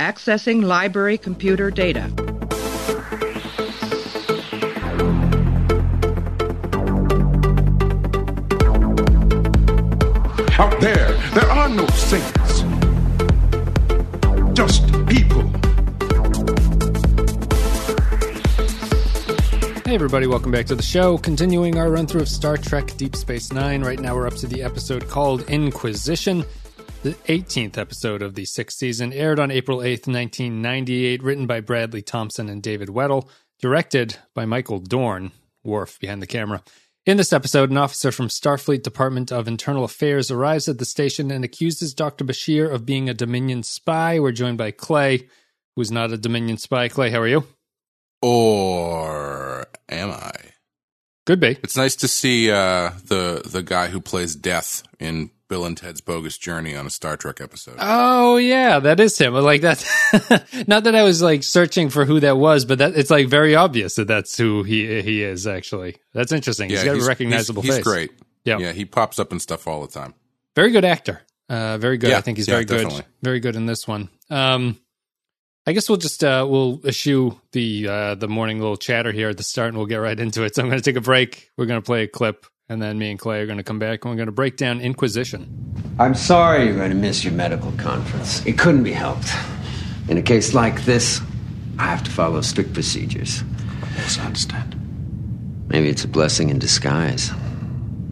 Accessing library computer data. Out there, there are no saints. Just people. Hey, everybody, welcome back to the show. Continuing our run through of Star Trek Deep Space Nine. Right now, we're up to the episode called Inquisition, the 18th episode of the sixth season. Aired on April 8th, 1998. Written by Bradley Thompson and David Weddle. Directed by Michael Dorn, Worf behind the camera. In this episode, an officer from Starfleet Department of Internal Affairs arrives at the station and accuses Dr. Bashir of being a Dominion spy. We're joined by Clay, who's not a Dominion spy. Clay, how are you? Or am I? Could be. It's nice to see uh, the the guy who plays Death in Bill and Ted's Bogus Journey on a Star Trek episode. Oh yeah, that is him. Like that. not that I was like searching for who that was, but that it's like very obvious that that's who he he is. Actually, that's interesting. he's got a recognizable he's, face. He's great. Yeah, yeah. He pops up and stuff all the time. Very good actor. Uh, very good. Yeah, I think he's yeah, very good. definitely. Very good in this one. Um, I guess we'll just uh, we'll eschew the uh, the morning little chatter here at the start, and we'll get right into it. So I'm going to take a break. We're going to play a clip, and then me and Clay are going to come back, and we're going to break down Inquisition. I'm sorry you're going to miss your medical conference. It couldn't be helped. In a case like this, I have to follow strict procedures. Yes, I understand. Maybe it's a blessing in disguise.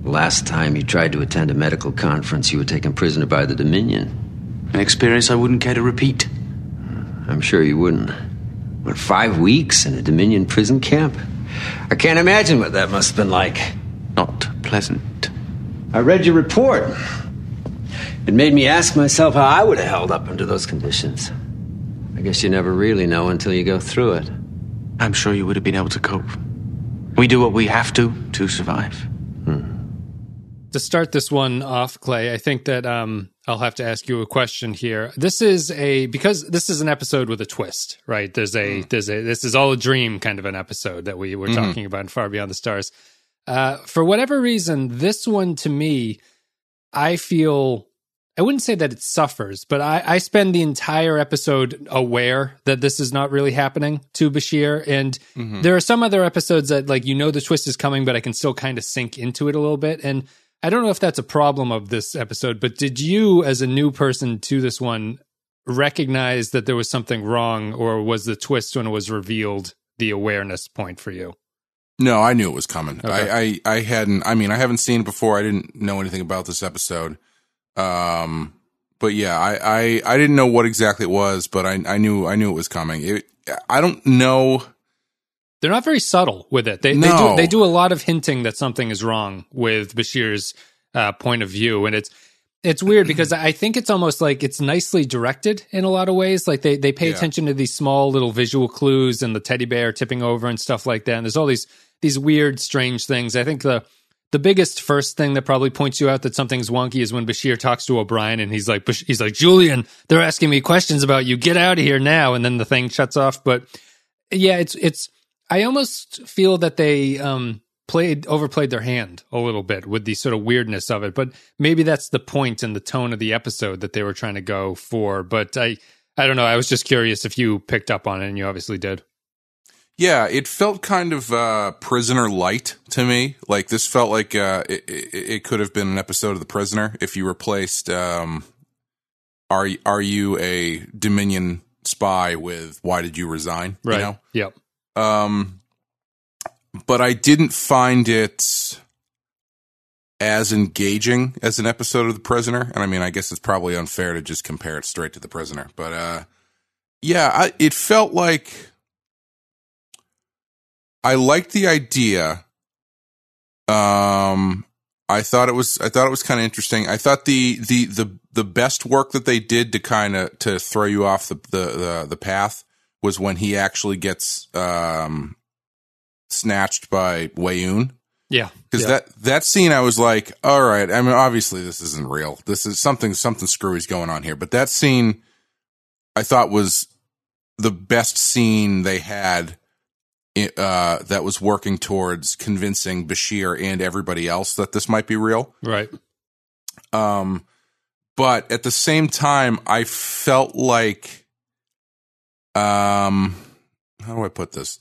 Last time you tried to attend a medical conference, you were taken prisoner by the Dominion. An experience I wouldn't care to repeat. Hmm, I'm sure you wouldn't. What, five weeks in a Dominion prison camp? I can't imagine what that must have been like. Not pleasant. I read your report. It made me ask myself how I would have held up under those conditions. I guess you never really know until you go through it. I'm sure you would have been able to cope. We do what we have to to survive. Hmm. to start this one off, Clay, I think that um, I'll have to ask you a question here. This is a because this is an episode with a twist, right? There's a hmm. there's a this is all a dream kind of an episode that we were hmm. talking about in Far Beyond the Stars. Uh, for whatever reason, this one to me, I feel I wouldn't say that it suffers, but I, I spend the entire episode aware that this is not really happening to Bashir. And there are some other episodes that, like, you know, the twist is coming, but I can still kind of sink into it a little bit. And I don't know if that's a problem of this episode, but did you, as a new person to this one, recognize that there was something wrong, or was the twist when it was revealed the awareness point for you? No, I knew it was coming. Okay. I, I I hadn't. I mean, I haven't seen it before. I didn't know anything about this episode. Um, but yeah, I, I I didn't know what exactly it was, but I I knew I knew it was coming. It, I don't know. They're not very subtle with it. They, they do No. they do a lot of hinting that something is wrong with Bashir's uh, point of view, and it's it's weird because I think it's almost like it's nicely directed in a lot of ways. Like they they pay Yeah. attention to these small little visual clues and the teddy bear tipping over and stuff like that. And there's all these these weird, strange things. I think the the biggest first thing that probably points you out that something's wonky is when Bashir talks to O'Brien and he's like, he's like, Julian, they're asking me questions about you. Get out of here now. And then the thing shuts off. But yeah, it's it's. I almost feel that they um played overplayed their hand a little bit with the sort of weirdness of it. But maybe that's the point and the tone of the episode that they were trying to go for. But I I don't know. I was just curious if you picked up on it, and you obviously did. Yeah, it felt kind of uh, prisoner light to me. Like this felt like uh, it, it, it could have been an episode of The Prisoner if you replaced um, "Are Are you a Dominion spy?" with "Why did you resign?" Right. You know. Yep. Um, but I didn't find it as engaging as an episode of The Prisoner. And I mean, I guess it's probably unfair to just compare it straight to The Prisoner. But uh, yeah, I, it felt like I liked the idea. Um, I thought it was I thought it was kind of interesting. I thought the the the the best work that they did to kind of to throw you off the the the, the path was when he actually gets um snatched by Weyoun Yeah. because Yeah. that that scene I was like, all right. I mean, obviously this isn't real. This is something something screwy's going on here. But that scene I thought was the best scene they had. Uh, that was working towards convincing Bashir and everybody else that this might be real. right. Um, but at the same time, I felt like um, how do I put this?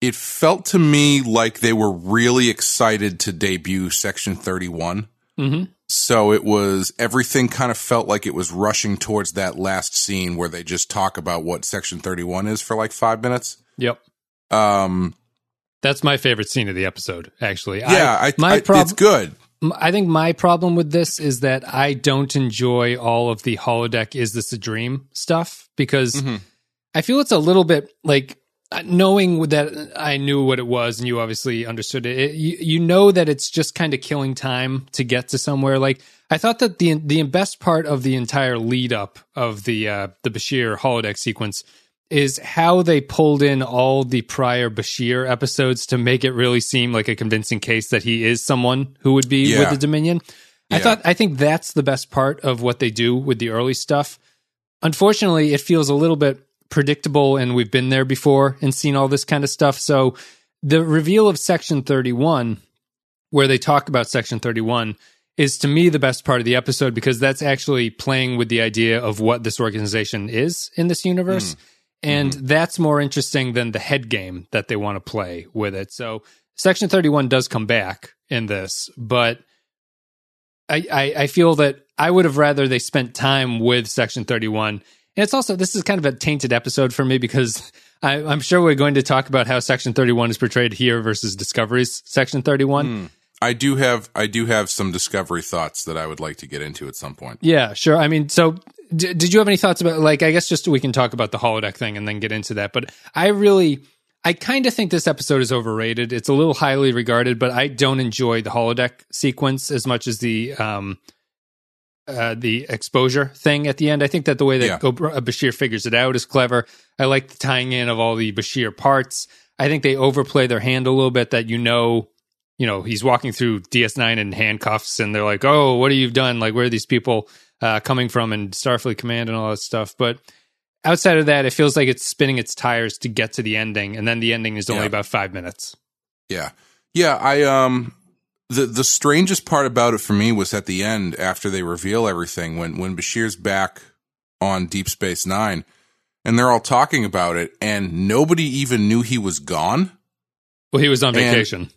It felt to me like they were really excited to debut Section 31. Mm-hmm. So it was everything kind of felt like it was rushing towards that last scene where they just talk about what Section 31 is for like five minutes. Yep. Um, That's my favorite scene of the episode, actually. yeah, I, my I- prob- it's good. I think my problem with this is that I don't enjoy all of the holodeck is this a dream stuff because Mm-hmm. I feel it's a little bit like uh, knowing that I knew what it was and you obviously understood it, it you, you know that it's just kind of killing time to get to somewhere like I thought that the the best part of the entire lead up of the uh the Bashir holodeck sequence is how they pulled in all the prior Bashir episodes to make it really seem like a convincing case that he is someone who would be Yeah. with the Dominion. I thought I think that's the best part of what they do with the early stuff. Unfortunately, it feels a little bit predictable and we've been there before and seen all this kind of stuff. So the reveal of section 31 where they talk about section 31 is to me the best part of the episode because that's actually playing with the idea of what this organization is in this universe. Hmm. And mm-hmm. that's more interesting than the head game that they want to play with it. So section 31 does come back in this, but I, I, I feel that I would have rather they spent time with section 31. And it's also, this is kind of a tainted episode for me because I, I'm sure we're going to talk about how section 31 is portrayed here versus Discovery's section 31. Hmm. I do have I do have some discovery thoughts that I would like to get into at some point. Yeah, sure. I mean, so d- did you have any thoughts about like? I guess just we can talk about the holodeck thing and then get into that. But I really, I kind of think this episode is overrated. It's a little highly regarded, but I don't enjoy the holodeck sequence as much as the um, uh, the exposure thing at the end. I think that the way that Yeah. Uh, Bashir figures it out is clever. I like the tying in of all the Bashir parts. I think they overplay their hand a little bit. That you know, you know, he's walking through DS9 in handcuffs, and they're like, "Oh, what have you done? Like, where are these people uh, coming from?" And Starfleet Command and all that stuff. But outside of that, it feels like it's spinning its tires to get to the ending, and then the ending is only Yeah. about five minutes. Yeah. Yeah, I um the the strangest part about it for me was at the end after they reveal everything when when Bashir's back on Deep Space 9 and they're all talking about it and nobody even knew he was gone. Well, he was on And- vacation.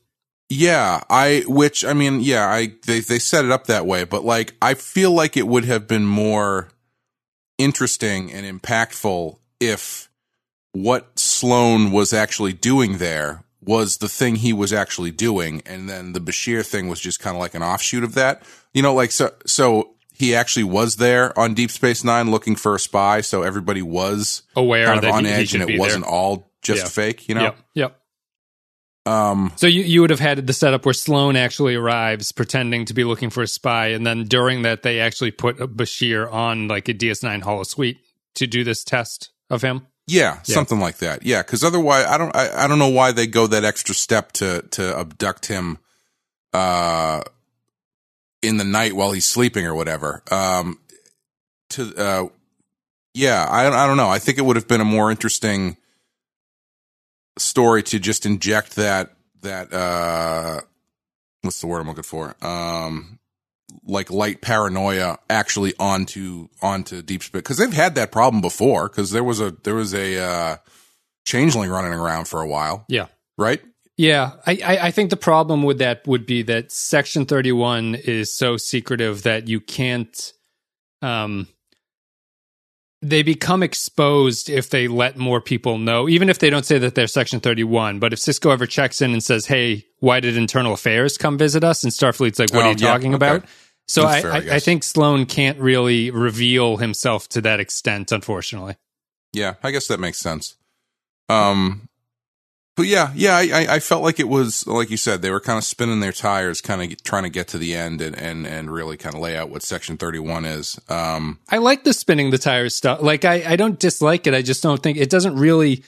Yeah, I which I mean, yeah, I they they set it up that way, but like I feel like it would have been more interesting and impactful if what Sloan was actually doing there was the thing he was actually doing and then the Bashir thing was just kind of like an offshoot of that. You know, like so so he actually was there on Deep Space 9 looking for a spy, so everybody was Aware kind of that on he- he edge should and it wasn't all just Yeah. fake, you know. Yep. Yep. Um So you, you would have had the setup where Sloan actually arrives pretending to be looking for a spy, and then during that they actually put Bashir on like a DS9 Holo Suite to do this test of him. Yeah, Yeah. something like that. Yeah, because otherwise, I don't, I, I don't know why they go that extra step to to abduct him, uh, in the night while he's sleeping or whatever. Um, to, uh, yeah, I, I don't know. I think it would have been a more interesting story to just inject that that uh, what's the word I'm looking for? Um, like light paranoia actually onto onto deep space because they've had that problem before because there was a there was a uh changeling running around for a while Yeah. right Yeah, I, I, I think the problem with that would be that Section 31 is so secretive that you can't. Um, they become exposed if they let more people know, even if they don't say that they're Section 31. But if Sisko ever checks in and says, hey, why did Internal Affairs come visit us? And Starfleet's like, what Oh, are you yeah, talking okay. about? So I, fair, I I, I think Sloan can't really reveal himself to that extent, unfortunately. yeah i guess that makes sense um but yeah yeah I, I i felt like it was like you said they were kind of spinning their tires kind of trying to get to the end and and and really kind of lay out what section 31 is um I like the spinning the tires stuff. Like I, I don't dislike it. I just don't think it doesn't really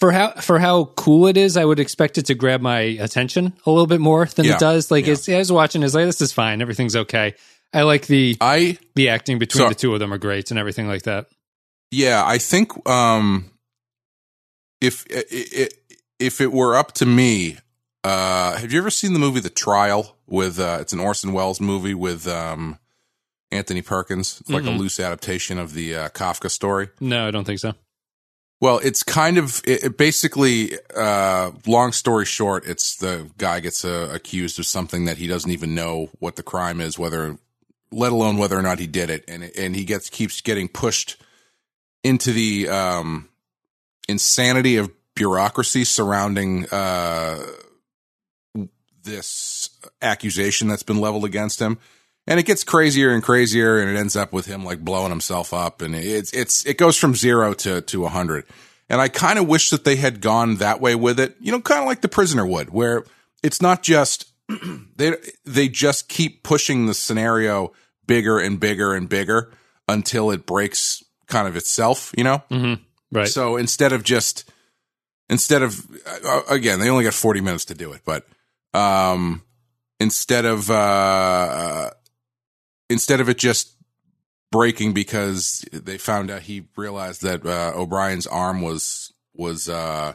for how for how cool it is. I would expect it to grab my attention a little bit more than Yeah, it does. Like yeah. it's, I was watching, it's like this is fine, everything's okay. I like the i the acting between So- the two of them are great and everything like that. Yeah, I think um if if if it were up to me, uh have you ever seen the movie The Trial with uh it's an Orson Welles movie with um Anthony Perkins. It's like a Mm-mm. loose adaptation of the uh, Kafka story. No, I don't think so. Well, it's kind of it, it basically. Uh, long story short, it's the guy gets uh, accused of something that he doesn't even know what the crime is, whether, let alone whether or not he did it, and and he gets keeps getting pushed into the um, insanity of bureaucracy surrounding uh, this accusation that's been leveled against him. And it gets crazier and crazier, and it ends up with him like blowing himself up, and it's it's it goes from zero to to a hundred. And I kind of wish that they had gone that way with it, you know, kind of like the prisoner would, where it's not just they they just keep pushing the scenario bigger and bigger and bigger until it breaks kind of itself, you know. Mm-hmm. Right. So instead of just instead of uh, again, they only got 40 minutes to do it, but um instead of uh instead of it just breaking because they found out he realized that uh, O'Brien's arm was was uh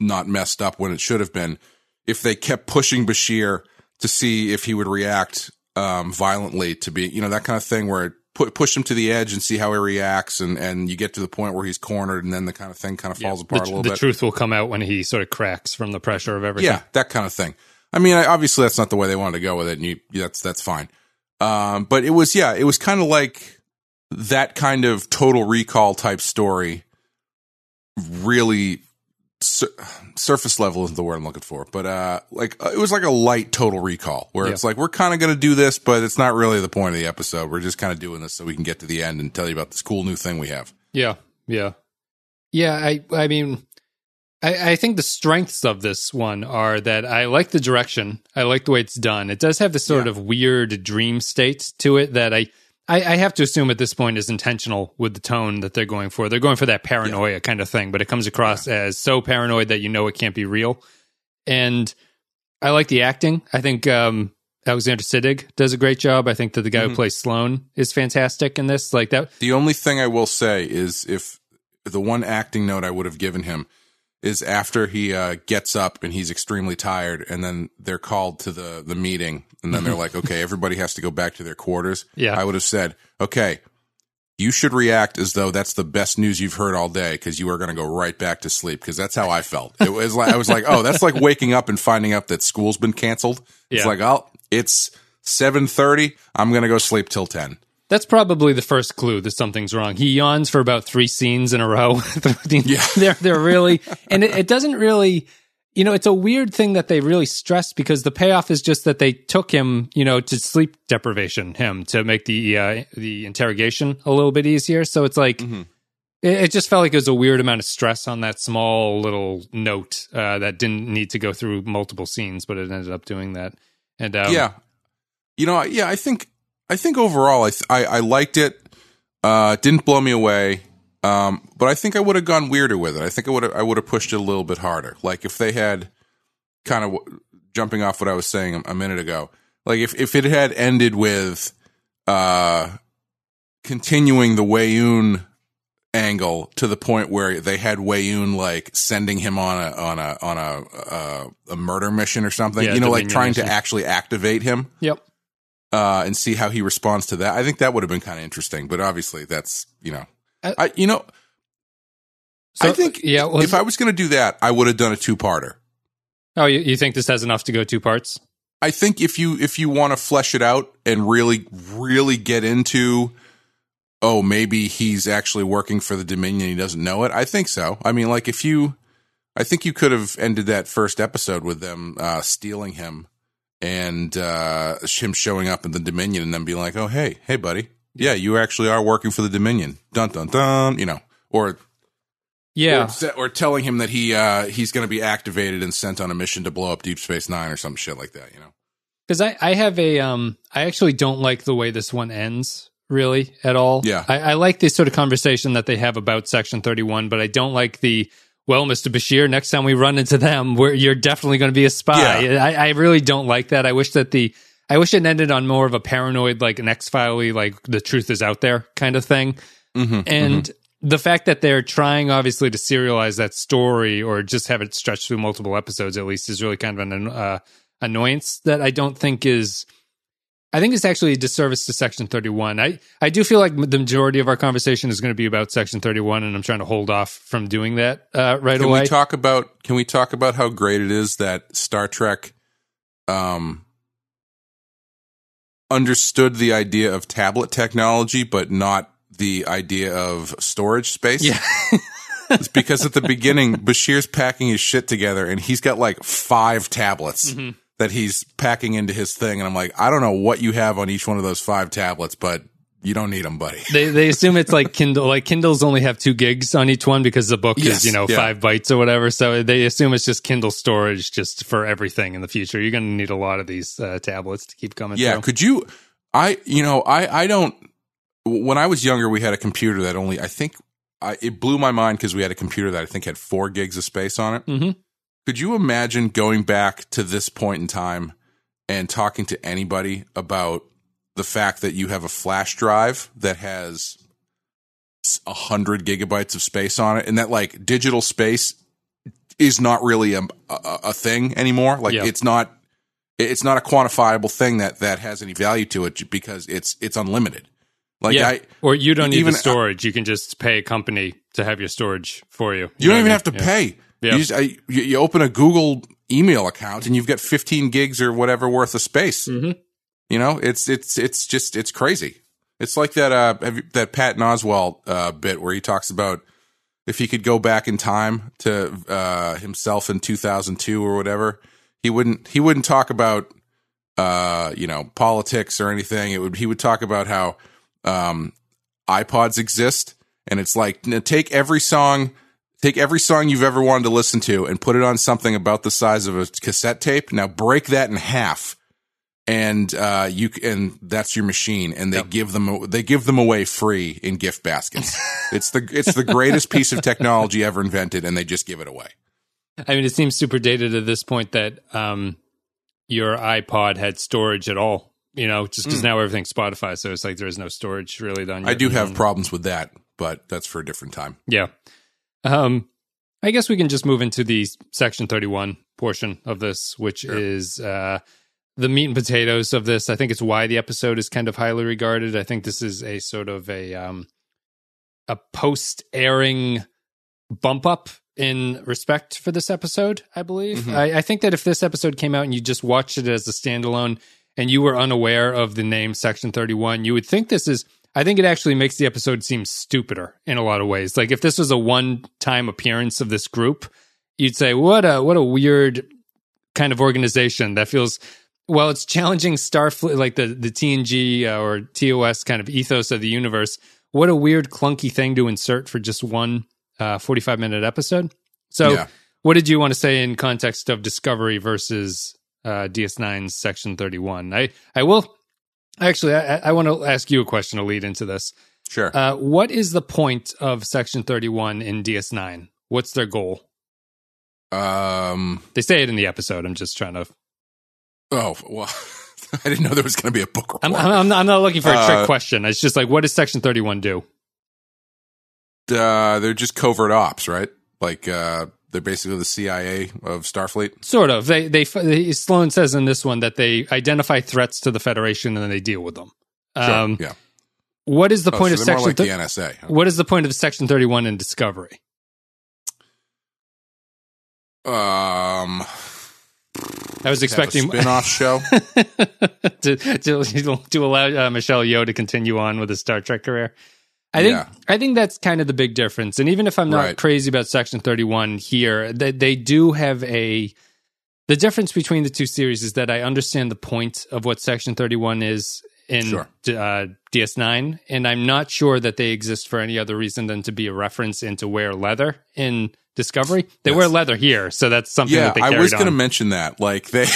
not messed up when it should have been. If they kept pushing Bashir to see if he would react um violently to be you know that kind of thing where push him to the edge and see how he reacts and and you get to the point where he's cornered and then the kind of thing kind of falls apart the, a little the bit truth will come out when he sort of cracks from the pressure of everything. yeah, that kind of thing. I mean, I, obviously that's not the way they wanted to go with it, and you, that's that's fine. Um, but it was, yeah, it was kind of like that kind of total recall type story. Really, sur- surface level isn't the word I'm looking for, but uh, like uh, it was like a light total recall where Yeah. it's like we're kind of going to do this, but it's not really the point of the episode. We're just kind of doing this so we can get to the end and tell you about this cool new thing we have. Yeah, yeah, yeah. I, I mean, I, I think the strengths of this one are that I like the direction. I like the way it's done. It does have this sort Yeah. of weird dream state to it that I, I, I have to assume at this point is intentional with the tone that they're going for. They're going for that paranoia kind of thing, but it comes across as so paranoid that you know it can't be real. And I like the acting. I think um, Alexander Siddig does a great job. I think that the guy who plays Sloan is fantastic in this. Like that. The only thing I will say is if the one acting note I would have given him is after he uh, gets up and he's extremely tired, and then they're called to the the meeting, and then they're like, "Okay, everybody has to go back to their quarters." Yeah. I would have said, "Okay." You should react as though that's the best news you've heard all day because you are going to go right back to sleep because that's how I felt. It was like I was like, oh, that's like waking up and finding out that school's been canceled. It's Yeah. like, oh, it's seven thirty. I'm going to go sleep till ten. That's probably the first clue that something's wrong. He yawns for about three scenes in a row. Yeah. they're they're really, and it, it doesn't really, you know, it's a weird thing that they really stress because the payoff is just that they took him, you know, to sleep deprivation him to make the uh, the interrogation a little bit easier. So it's like. Mm-hmm. It, it just felt like it was a weird amount of stress on that small little note uh, that didn't need to go through multiple scenes, but it ended up doing that. And um, yeah, you know, yeah, I think I think overall, I th- I, I liked it. Uh, didn't blow me away, um, but I think I would have gone weirder with it. I think I would have I would have pushed it a little bit harder. Like if they had kind of jumping off what I was saying a, a minute ago. Like if if it had ended with uh, continuing the Weyoun angle to the point where they had Weyoun like sending him on a on a on a uh, a murder mission or something. Yeah, you know, like trying to actually activate him Yep. Uh, and see how he responds to that. I think that would have been kind of interesting. But obviously, that's you know, Uh, I you know, So, I think yeah. well, if I was going to do that, I would have done a two parter. oh, you, you think this has enough to go two parts? I think if you if you want to flesh it out and really really get into oh maybe he's actually working for the Dominion he doesn't know it I think so I mean like if you I think you could have ended that first episode with them uh, stealing him and uh, him showing up in the Dominion and then being like oh hey hey buddy yeah you actually are working for the Dominion dun dun dun you know or Yeah. or, or telling him that he uh, he's going to be activated and sent on a mission to blow up Deep Space Nine or some shit like that you know Because I, I have a um I actually don't like the way this one ends really at all. Yeah. I, I like this sort of conversation that they have about Section Thirty One, but I don't like the well, Mister Bashir. Next time we run into them, you're definitely going to be a spy. Yeah. I, I really don't like that. I wish that the I wish it ended on more of a paranoid, like an X File, like the truth is out there kind of thing. Mm-hmm, and the fact that they're trying obviously to serialize that story or just have it stretched through multiple episodes at least is really kind of an uh, annoyance that I don't think is I think it's actually a disservice to Section 31. I, I do feel like the majority of our conversation is going to be about Section 31, and I'm trying to hold off from doing that uh, right Can away. we talk about can we talk about how great it is that Star Trek um understood the idea of tablet technology but not the idea of storage space? yeah. It's because at the beginning Bashir's packing his shit together and he's got like 5 tablets Mm-hmm. That he's packing into his thing and I'm like, I don't know what you have on each one of those 5 tablets, but you don't need them, buddy. they they assume it's like Kindle. Like Kindles only have two gigs on each one because the book Yes, is you know yeah. five bytes or whatever. So they assume it's just Kindle storage just for everything in the future. You're going to need a lot of these uh, tablets to keep coming. Yeah, through. could you I you know, I I don't when I was younger we had a computer that only I think I it blew my mind cuz we had a computer that I think had 4 gigs of space on it. Mhm. Could you imagine going back to this point in time and talking to anybody about the fact that you have a flash drive that has a hundred gigabytes of space on it and that like digital space is not really a, a, a thing anymore. Like Yeah. it's not, it's not a quantifiable thing that, that has any value to it because it's, it's unlimited. Like yeah, I, or you don't need even- the storage. You can just pay a company to have your storage for you. You don't know even have to mean? pay. Yeah. You, just, I, you, open a Google email account and you've got 15 gigs or whatever worth of space. Mhm. You know, it's it's it's just it's crazy. It's like that uh that Patton Oswalt uh bit where he talks about if he could go back in time to uh himself in 2002 or whatever, he wouldn't he wouldn't talk about uh you know politics or anything. It would he would talk about how um iPods exist and it's like take every song take every song you've ever wanted to listen to and put it on something about the size of a cassette tape. Now break that in half and uh you and that's your machine and they give them they give them away free in gift baskets. it's the it's the greatest piece of technology ever invented and they just give it away. I mean, it seems super dated at this point that um, your iPod had storage at all. You know, just because now everything's Spotify, so it's like there's no storage really done. I do have problems with that, but that's for a different time. Yeah. Um, I guess we can just move into the section 31 portion of this, which is uh, the meat and potatoes of this. I think it's why the episode is kind of highly regarded. I think this is a sort of a um, a post airing bump up in respect for this episode. I believe. I, I think that if this episode came out and you just watched it as a standalone and you were unaware of the name Section 31, you would think this is. I think it actually makes the episode seem stupider in a lot of ways. Like if this was a one time appearance of this group, you'd say, "What a what a weird kind of organization that feels." Well, it's challenging Starfleet, like the the TNG uh, or TOS kind of ethos of the universe. What a weird, clunky thing to insert for just one uh, forty five minute episode. So, Yeah. what did you want to say in context of Discovery versus uh, DS9's Section thirty one? I I will actually I, I want to ask you a question to lead into this. Sure. Uh, what is the point of Section 31 in DS9? What's their goal? um They say it in the episode. I'm just trying to. oh, well I didn't know there was going to be a book report. I'm, I'm, not, I'm not looking for a trick Uh, question. It's just like, what does Section 31 do? uh, they're just covert ops, right? Like uh, they're basically the CIA of Starfleet. Sort of. They, they, Sloan says in this one that they identify threats to the Federation and then they deal with them. Sure. Um, yeah. What is the Oh, point so of Section? like the NSA. huh? what is the point of Section 31 in Discovery? Um, I was expecting spin off show. to, to to allow uh, Michelle Yeoh to continue on with his Star Trek career. I think Yeah. I think that's kind of the big difference. And even if I'm not Right. crazy about Section 31 here, they, they do have a the difference between the two series is that I understand the point of what Section 31 is in Sure. uh, DS9, and I'm not sure that they exist for any other reason than to be a reference into wear leather in Discovery. They Yes. wear leather here, so that's something yeah, that they I was going to mention that. Like they,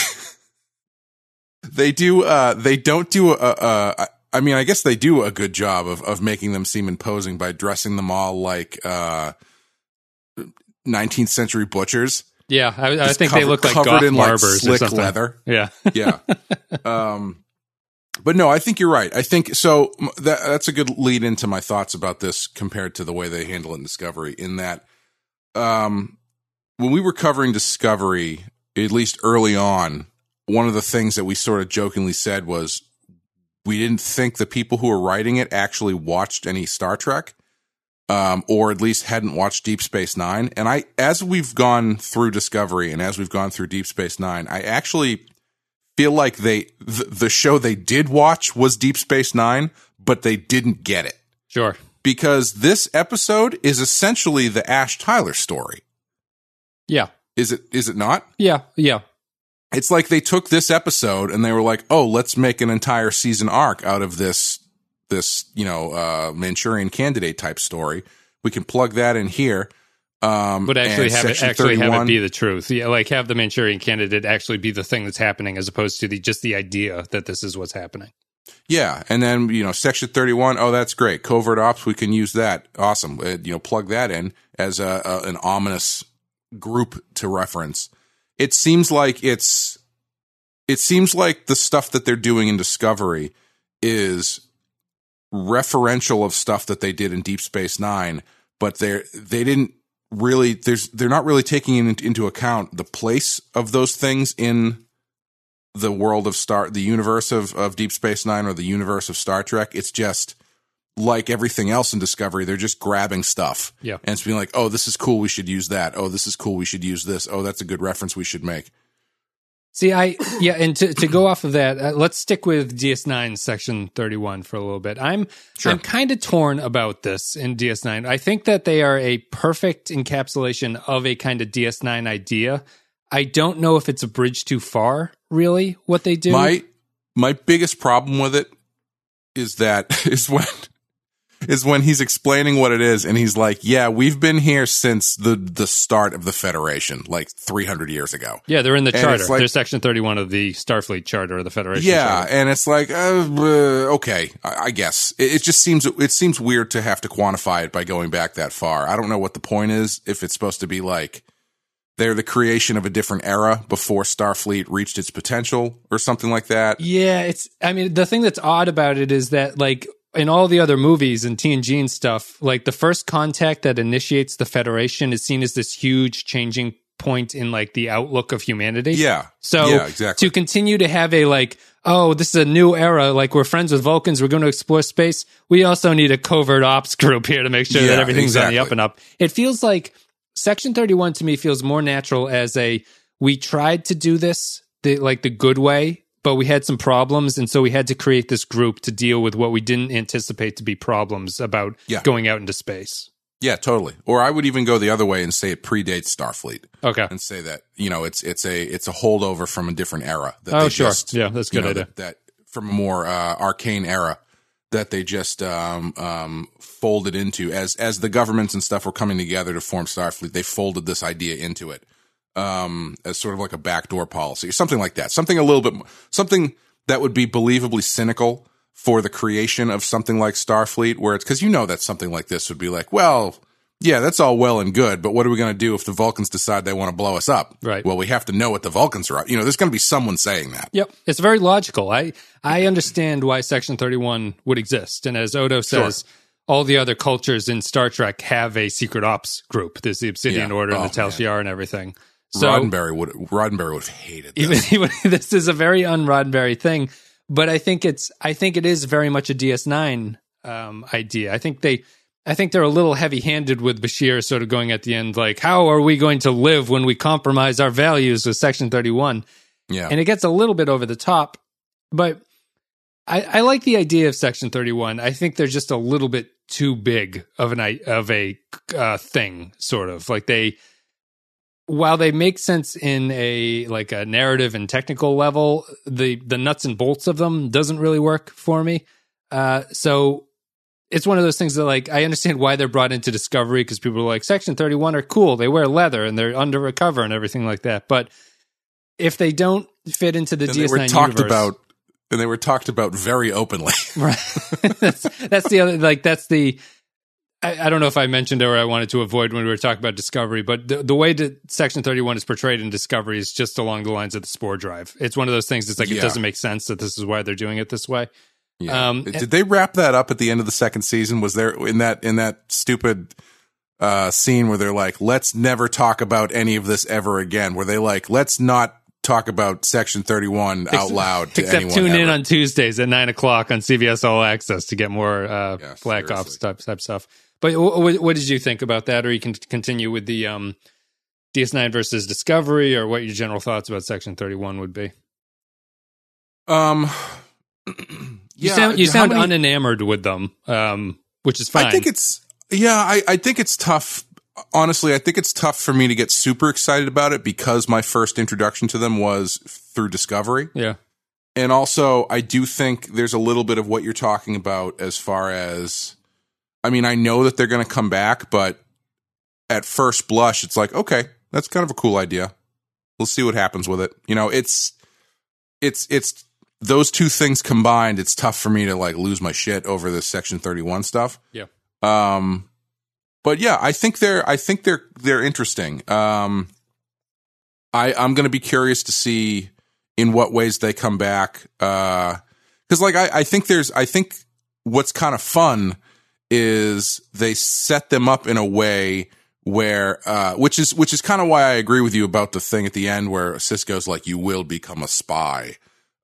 they do. Uh, they don't do a. a I mean, I guess they do a good job of of making them seem imposing by dressing them all like uh, 19th century butchers. Yeah, I, I think they look like covered in like slick leather. Yeah, yeah. um, but no, I think you're right. I think so. That that's a good lead into my thoughts about this compared to the way they handle it in Discovery. In that, um, when we were covering Discovery, at least early on, one of the things that we sort of jokingly said was, we didn't think the people who were writing it actually watched any Star Trek, um, or at least hadn't watched Deep Space Nine. And I, as we've gone through Discovery and as we've gone through Deep Space Nine, I actually feel like they the, the show they did watch was Deep Space Nine, but they didn't get it Sure. because this episode is essentially the Ash Tyler story. Yeah. Is it? Is it not? Yeah. Yeah. It's like they took this episode and they were like, "Oh, let's make an entire season arc out of this this you know uh, Manchurian Candidate type story. We can plug that in here." Um, But actually have it actually have it be the truth. Yeah, like have the Manchurian candidate actually be the thing that's happening as opposed to the just the idea that this is what's happening. Yeah, and then you know Section Thirty One. Oh, that's great. Covert ops. We can use that. Awesome. Uh, you know, plug that in as a, a an ominous group to reference. It seems like it's. It seems like the stuff that they're doing in Discovery is referential of stuff that they did in Deep Space Nine, but they're they didn't really. There's they're not really taking in, into account the place of those things in the world of Star, the universe of, of Deep Space Nine or the universe of Star Trek. It's just like everything else in Discovery. They're just grabbing stuff. Yeah. And it's being like, oh, this is cool. We should use that. Oh, this is cool. We should use this. Oh, that's a good reference we should make. See, I yeah, and to, to go off of that, uh, let's stick with DS9 section 31 for a little bit. I'm Sure. I'm kind of torn about this in DS9. I think that they are a perfect encapsulation of a kind of DS9 idea. I don't know if it's a bridge too far, really, what they do. My my biggest problem with it is that is when is when he's explaining what it is and he's like, "Yeah, we've been here since the the start of the Federation, like 300 years ago." yeah, they're in the and charter. like- they're section 31 of the Starfleet Charter of the Federation. Yeah, Charter. and it's like, uh, uh, okay, I, I guess it, it just seems it seems weird to have to quantify it by going back that far. I don't know what the point is. If it's supposed to be like they're the creation of a different era before Starfleet reached its potential or something like that. Yeah, it's. I mean, the thing that's odd about it is that, like, in all the other movies and TNG and stuff, like the first contact that initiates the Federation is seen as this huge changing point in like the outlook of humanity. Yeah. So yeah, exactly. to continue to have a like, oh, this is a new era. Like we're friends with Vulcans. We're going to explore space. We also need a covert ops group here to make sure Yeah, that everything's on the up and up. It feels like Section 31 to me feels more natural as a, we tried to do this the, like the good way, but we had some problems. And so we had to create this group to deal with what we didn't anticipate to be problems about Yeah. going out into space. yeah, totally. Or I would even go the other way and say it predates Starfleet Okay. and say that you know it's it's a it's a holdover from a different era. That Oh, they sure. just- Yeah, that's good know, idea. That, that from a more uh, arcane era that they just um, um, folded into as as the governments and stuff were coming together to form Starfleet. They folded this idea into it um, as sort of like a backdoor policy or something like that. Something a little bit something that would be believably cynical for the creation of something like Starfleet, where it's because you know that something like this would be like, well. Yeah, that's all well and good, but what are we going to do if the Vulcans decide they want to blow us up? Right. Well, we have to know what the Vulcans are. You know, there's going to be someone saying that. Yep, it's very logical. I I understand why Section Thirty One would exist, and as Odo says, all the other cultures in Star Trek have a secret ops group. There's the Obsidian Yeah. Order and Oh, the Tal. Shiar and everything. So Roddenberry would Roddenberry would have hated this. even, even this is a very un-Roddenberry thing, but I think it's I think it is very much a DS9 um, idea. I think they. I think they're a little heavy-handed with Bashir, sort of going at the end, like, "How are we going to live when we compromise our values with Section 31?" yeah, and it gets a little bit over the top. But I, I like the idea of Section Thirty One. I think they're just a little bit too big of an of a uh, thing, sort of like they. While they make sense in a like a narrative and technical level, the the nuts and bolts of them doesn't really work for me. Uh, so it's one of those things that like I understand why they're brought into Discovery because people are like Section Thirty One are cool. They wear leather and they're undercover and everything like that. But if they don't fit into the and DS9 they were talked universe, about and they were talked about very openly. right? that's, that's the other like that's the. I, I don't know if I mentioned it or I wanted to avoid when we were talking about Discovery, but the, the way that Section 31 is portrayed in Discovery is just along the lines of the spore drive. It's one of those things that's like, Yeah. it doesn't make sense that this is why they're doing it this way. Yeah. Um, Did they wrap that up at the end of the second season? Was there in that in that stupid uh, scene where they're like, "Let's never talk about any of this ever again"? Where they like, "Let's not talk about Section 31 out loud to Except tune in on Tuesdays at nine o'clock on CBS All Access to get more uh, Yeah, Black seriously. Ops type, type stuff. But what, what did you think about that? Or you can continue with the um, DS9 versus Discovery, or what your general thoughts about Section 31 would be? Um, You yeah, sound, you sound many- unenamored with them, um, which is fine. I think it's yeah. I, I think it's tough. Honestly, I think it's tough for me to get super excited about it because my first introduction to them was through Discovery, yeah, and also I do think there's a little bit of what you're talking about as far as. I mean, I know that they're going to come back, but at first blush, it's like okay, that's kind of a cool idea. We'll see what happens with it. You know, it's it's it's those two things combined. It's tough for me to like lose my shit over this Section 31 stuff. yeah. Um, but yeah, I think they're I think they're they're interesting. Um, I I'm going to be curious to see in what ways they come back. Uh, because like I I think there's I think what's kind of fun is they set them up in a way where uh which is which is kind of why I agree with you about the thing at the end where Sisko's like you will become a spy.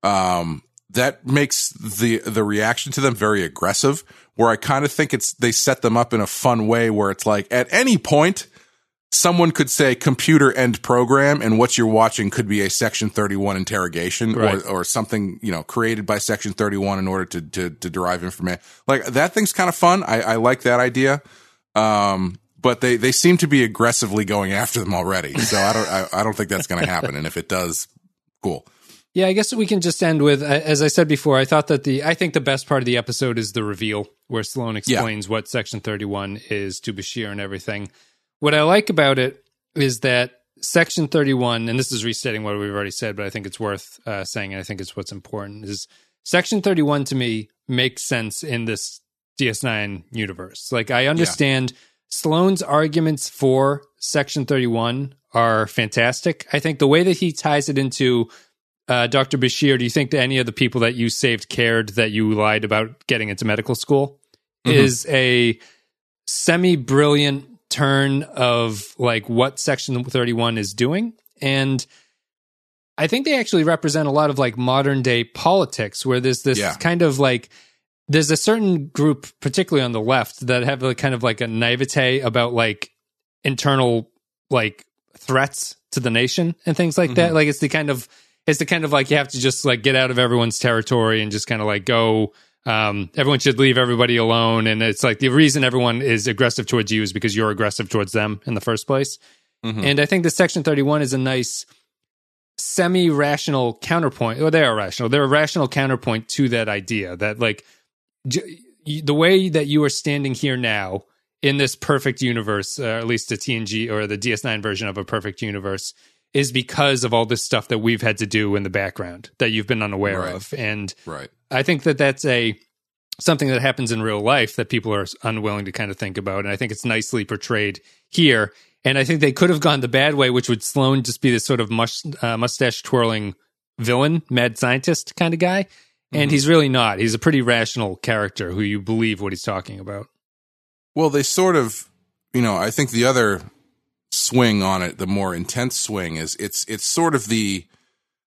Um that makes the the reaction to them very aggressive where I kind of think it's they set them up in a fun way where it's like at any point someone could say computer end program and what you're watching could be a section 31 interrogation Right. or or something you know created by section 31 in order to to, to derive information. Like that thing's kind of fun. I, I like that idea. Um but they they seem to be aggressively going after them already. So i don't i, I don't think that's going to happen. And if it does cool Yeah, I guess we can just end with, uh, as I said before, I thought that the, I think the best part of the episode is the reveal where Sloan explains what Section 31 is to Bashir and everything. What I like about it is that Section 31, and this is restating what we've already said, but I think it's worth uh, saying, and I think it's what's important, is Section 31 to me makes sense in this DS9 universe. Like, I understand Sloan's arguments for Section 31 are fantastic. I think the way that he ties it into uh, Dr. Bashir, do you think that any of the people that you saved cared that you lied about getting into medical school is a semi brilliant turn of like what Section 31 is doing? And I think they actually represent a lot of like modern day politics where there's this Yeah. kind of like there's a certain group, particularly on the left, that have a kind of like a naivete about like internal like threats to the nation and things like that. Like it's the kind of it's the kind of like you have to just like get out of everyone's territory and just kind of like go. Um, everyone should leave everybody alone, and it's like the reason everyone is aggressive towards you is because you're aggressive towards them in the first place. And I think the Section Thirty One is a nice semi-rational counterpoint. Well, they are rational. They're a rational counterpoint to that idea that like j- the way that you are standing here now in this perfect universe, uh, at least the TNG or the DS9 version of a perfect universe, is because of all this stuff that we've had to do in the background that you've been unaware Right. of. And right I think that that's a something that happens in real life that people are unwilling to kind of think about, and I think it's nicely portrayed here. And I think they could have gone the bad way, which would Sloan just be this sort of mush, uh, mustache twirling villain, mad scientist kind of guy. And he's really not. He's a pretty rational character who you believe what he's talking about. Well, they sort of, you know, I think the other swing on it, the more intense swing is it's it's sort of the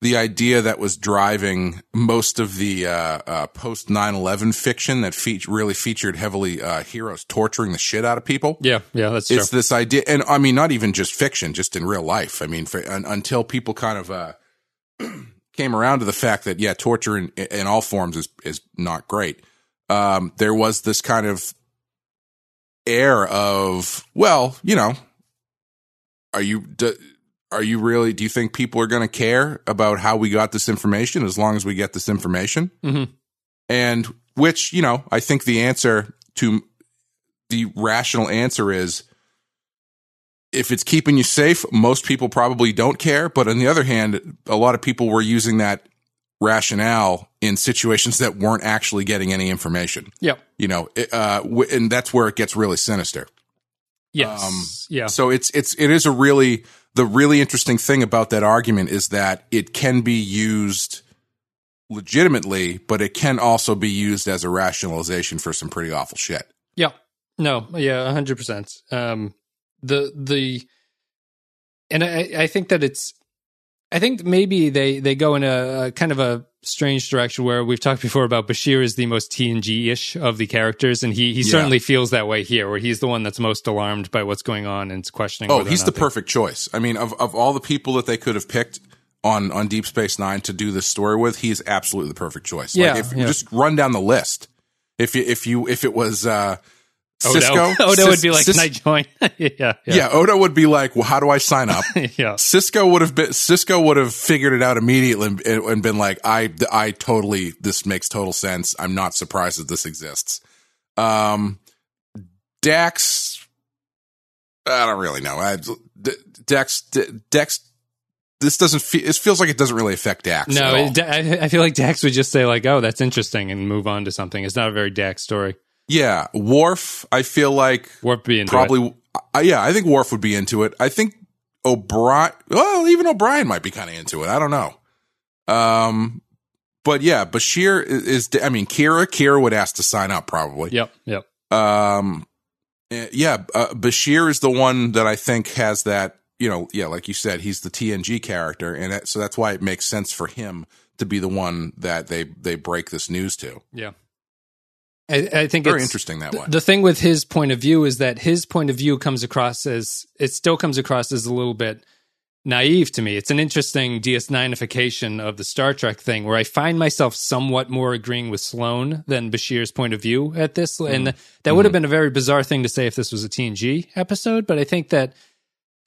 the idea that was driving most of the uh, uh, post 9-11 fiction that fe- really featured heavily uh, heroes torturing the shit out of people. Yeah, yeah, that's true. It's this idea, and I mean, not even just fiction, just in real life. I mean, for, un, until people kind of uh, came around to the fact that yeah, torture in, in all forms is is not great. Um, there was this kind of air of well, you know, are you do, are you really? Do you think people are going to care about how we got this information as long as we get this information? Mhm. And which you know, I think the answer to the rational answer is if it's keeping you safe, most people probably don't care. But on the other hand, a lot of people were using that rationale in situations that weren't actually getting any information. Yep. You know, it, uh, and that's where it gets really sinister. Yes. Um, yeah. So it's it's it is a really the really interesting thing about that argument is that it can be used legitimately, but it can also be used as a rationalization for some pretty awful shit. Yeah. No, yeah, hundred percent. Um the the and I, I think that it's I think maybe they they go in a, a kind of a strange direction where we've talked before about Bashir is the most TNG ish of the characters, and he he Yeah. certainly feels that way here, where he's the one that's most alarmed by what's going on and questioning. Oh, he's the they- perfect choice. I mean, of of all the people that they could have picked on on Deep Space Nine to do this story with, he's absolutely the perfect choice. Yeah, like if yeah. you just run down the list, if you if you if it was uh, Sisko, Odo, Odo would be like, Cis- "Can I join?" yeah, yeah, yeah, Odo would be like, well, how do I sign up? yeah. Sisko would have been Sisko would have figured it out immediately and, and been like, I I totally this makes total sense. I'm not surprised that this exists. Um, Dax, I don't really know. I, D- Dax. D- Dex. This doesn't feel. It feels like it doesn't really affect Dax. No, at all. it, I, I feel like Dax would just say like, "Oh, that's interesting," and move on to something. It's not a very Dax story. Yeah, Worf. I feel like Worf be into it. probably. I yeah, I think Worf would be into it. I think O'Brien. Well, even O'Brien might be kind of into it. I don't know. Um, but yeah, Bashir is. is I mean, Kira. Kira would ask to sign up probably. Yep, yep. Um, eh, yeah, uh, Bashir is the one that I think has that. You know, yeah, like you said, he's the TNG character, and that, so that's why it makes sense for him to be the one that they they break this news to. Yeah. I, I think it's Very interesting that way. The thing with his point of view is that his point of view comes across as it still comes across as a little bit naive to me. It's an interesting DS9ification of the Star Trek thing where I find myself somewhat more agreeing with Sloan than Bashir's point of view at this. Mm-hmm. And that would have mm-hmm. been a very bizarre thing to say if this was a TNG episode, but I think that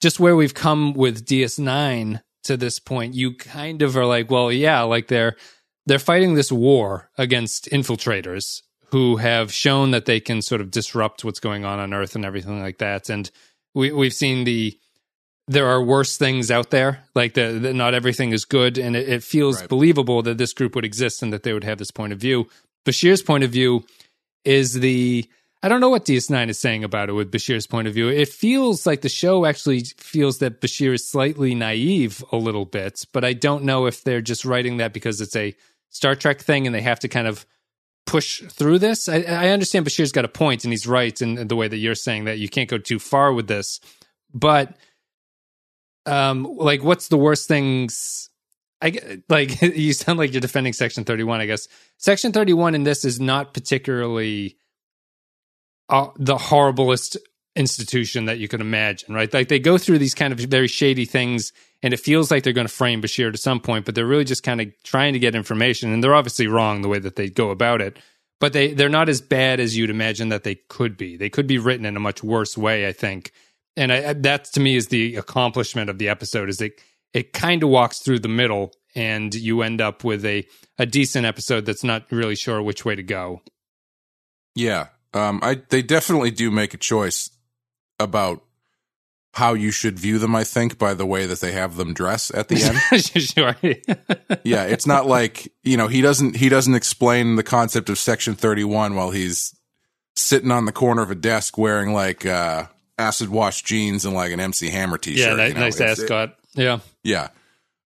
just where we've come with DS9 to this point, you kind of are like, well, yeah, like they're they're fighting this war against infiltrators who have shown that they can sort of disrupt what's going on on Earth and everything like that. And we we've seen the there are worse things out there. Like the, the not everything is good, and it, it feels Right. believable that this group would exist and that they would have this point of view. Bashir's point of view is the I don't know what DS9 is saying about it with Bashir's point of view. It feels like the show actually feels that Bashir is slightly naive a little bit, but I don't know if they're just writing that because it's a Star Trek thing and they have to kind of push through this. I, I understand Bashir's got a point and he's right in the way that you're saying that you can't go too far with this, but um, like what's the worst things? I like you sound like you're defending Section 31. I guess Section 31 in this is not particularly uh, the horriblest institution that you could imagine, right? Like they go through these kind of very shady things, and it feels like they're going to frame Bashir to some point, but they're really just kind of trying to get information, and they're obviously wrong the way that they go about it. But they they're not as bad as you'd imagine that they could be. They could be written in a much worse way, I think. And I- that to me is the accomplishment of the episode is it it kind of walks through the middle, and you end up with a a decent episode that's not really sure which way to go. Yeah. Um, I they definitely do make a choice about how you should view them, I think, by the way that they have them dress at the end. sure. yeah, it's not like, you know, he doesn't he doesn't explain the concept of section 31 while he's sitting on the corner of a desk wearing like uh acid wash jeans and like an MC Hammer t-shirt. yeah, ni- you know? nice ascot. yeah. Yeah.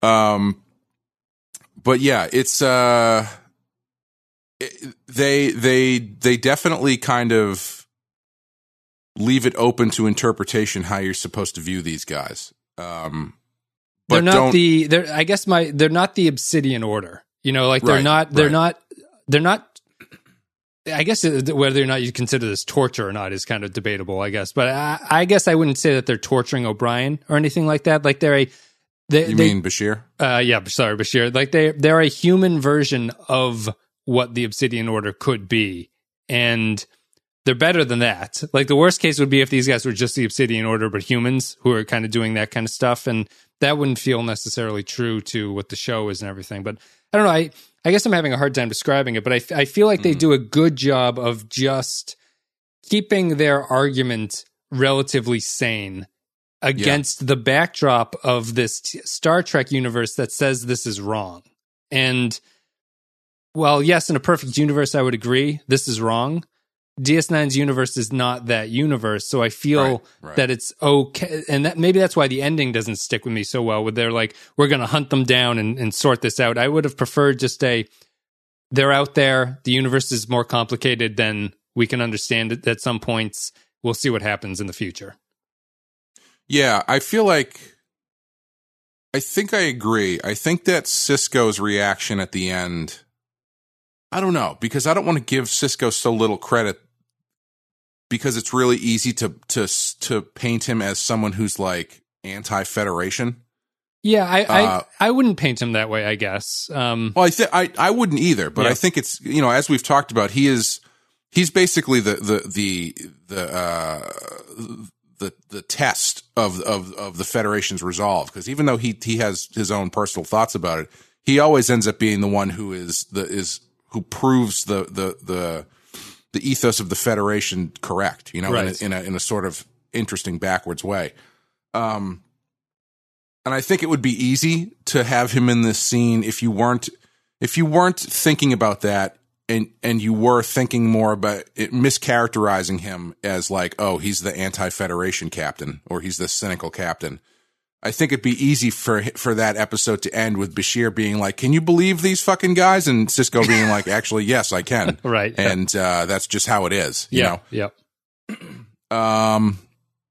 Um but yeah, it's uh it- they they they definitely kind of leave it open to interpretation how you're supposed to view these guys. Um but they're not the they're I guess my they're not the obsidian order. You know, like they're Right, not they're right. not they're not I guess whether or not you consider this torture or not is kind of debatable, I guess. But I, I guess I wouldn't say that they're torturing O'Brien or anything like that. Like they're a they, you they, mean Bashir? uh, yeah, sorry, Bashir. Like they they're a human version of what the Obsidian Order could be, and they're better than that. Like the worst case would be if these guys were just the Obsidian Order, but humans who are kind of doing that kind of stuff, and that wouldn't feel necessarily true to what the show is and everything. But I don't know. I I guess I'm having a hard time describing it, but I I feel like they hmm. do a good job of just keeping their argument relatively sane against the backdrop of this t- Star Trek universe that says this is wrong. And well, yes, in a perfect universe, I would agree this is wrong. DS9's universe is not that universe, so I feel Right, right. that it's okay, and that maybe that's why the ending doesn't stick with me so well. With they're like, we're going to hunt them down and, and sort this out. I would have preferred just a, they're out there. The universe is more complicated than we can understand it at some points. We'll see what happens in the future. Yeah, I feel like I think I agree. I think that Sisko's reaction at the end, I don't know, because I don't want to give Sisko so little credit because it's really easy to to to paint him as someone who's like anti-federation. Yeah, I, Uh, I I wouldn't paint him that way. I guess. Um, Well, I think I I wouldn't either, but Yeah. I think it's you know as we've talked about, he is he's basically the the the the uh, the the test of of of the Federation's resolve because even though he he has his own personal thoughts about it, he always ends up being the one who is the is who proves the the the the ethos of the Federation correct. You know, Right. in, a, in a in a sort of interesting backwards way. Um, and I think it would be easy to have him in this scene if you weren't if you weren't thinking about that and and you were thinking more about it, mischaracterizing him as like oh he's the anti-federation captain or he's the cynical captain. I think it'd be easy for for that episode to end with Bashir being like, "Can you believe these fucking guys?" and Sisko being like, "Actually, yes, I can." Right. And uh, that's just how it is. You yeah. Know. Um.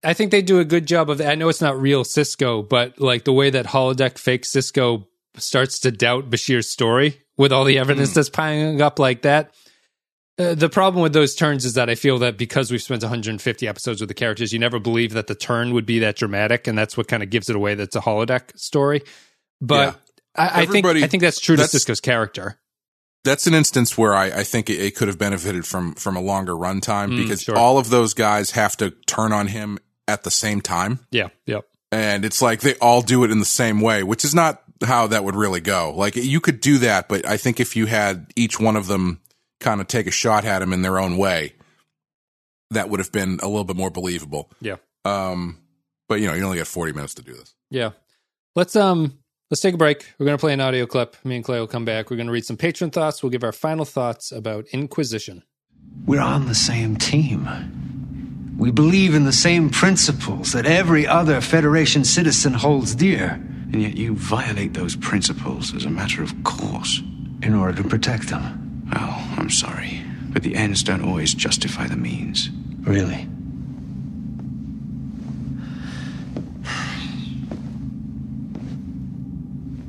I think they do a good job of that. I know it's not real Sisko, but like the way that holodeck fake Sisko starts to doubt Bashir's story with all the evidence that's piling up like that. Uh, the problem with those turns is that I feel that because we've spent 150 episodes with the characters, you never believe that the turn would be that dramatic, and that's what kind of gives it away. That's a holodeck story, but I, I think I think that's true to that's- Sisko's character. that's an instance where I, I think it, it could have benefited from from a longer runtime Mm, because sure. all of those guys have to turn on him at the same time, Yeah, yep, and it's like they all do it in the same way, which is not how that would really go. Like you could do that, but I think if you had each one of them kind of take a shot at him in their own way, that would have been a little bit more believable. yeah, Um, but you know, you only got forty minutes to do this. yeah. Let's um let's take a break. We're gonna play an audio clip. Me and Clay will come back. We're gonna read some patron thoughts. We'll give our final thoughts about Inquisition. We're on the same team. We believe in the same principles that every other Federation citizen holds dear And yet you violate those principles as a matter of course. in order to protect them. Well, I'm sorry, but the ends don't always justify the means. Really?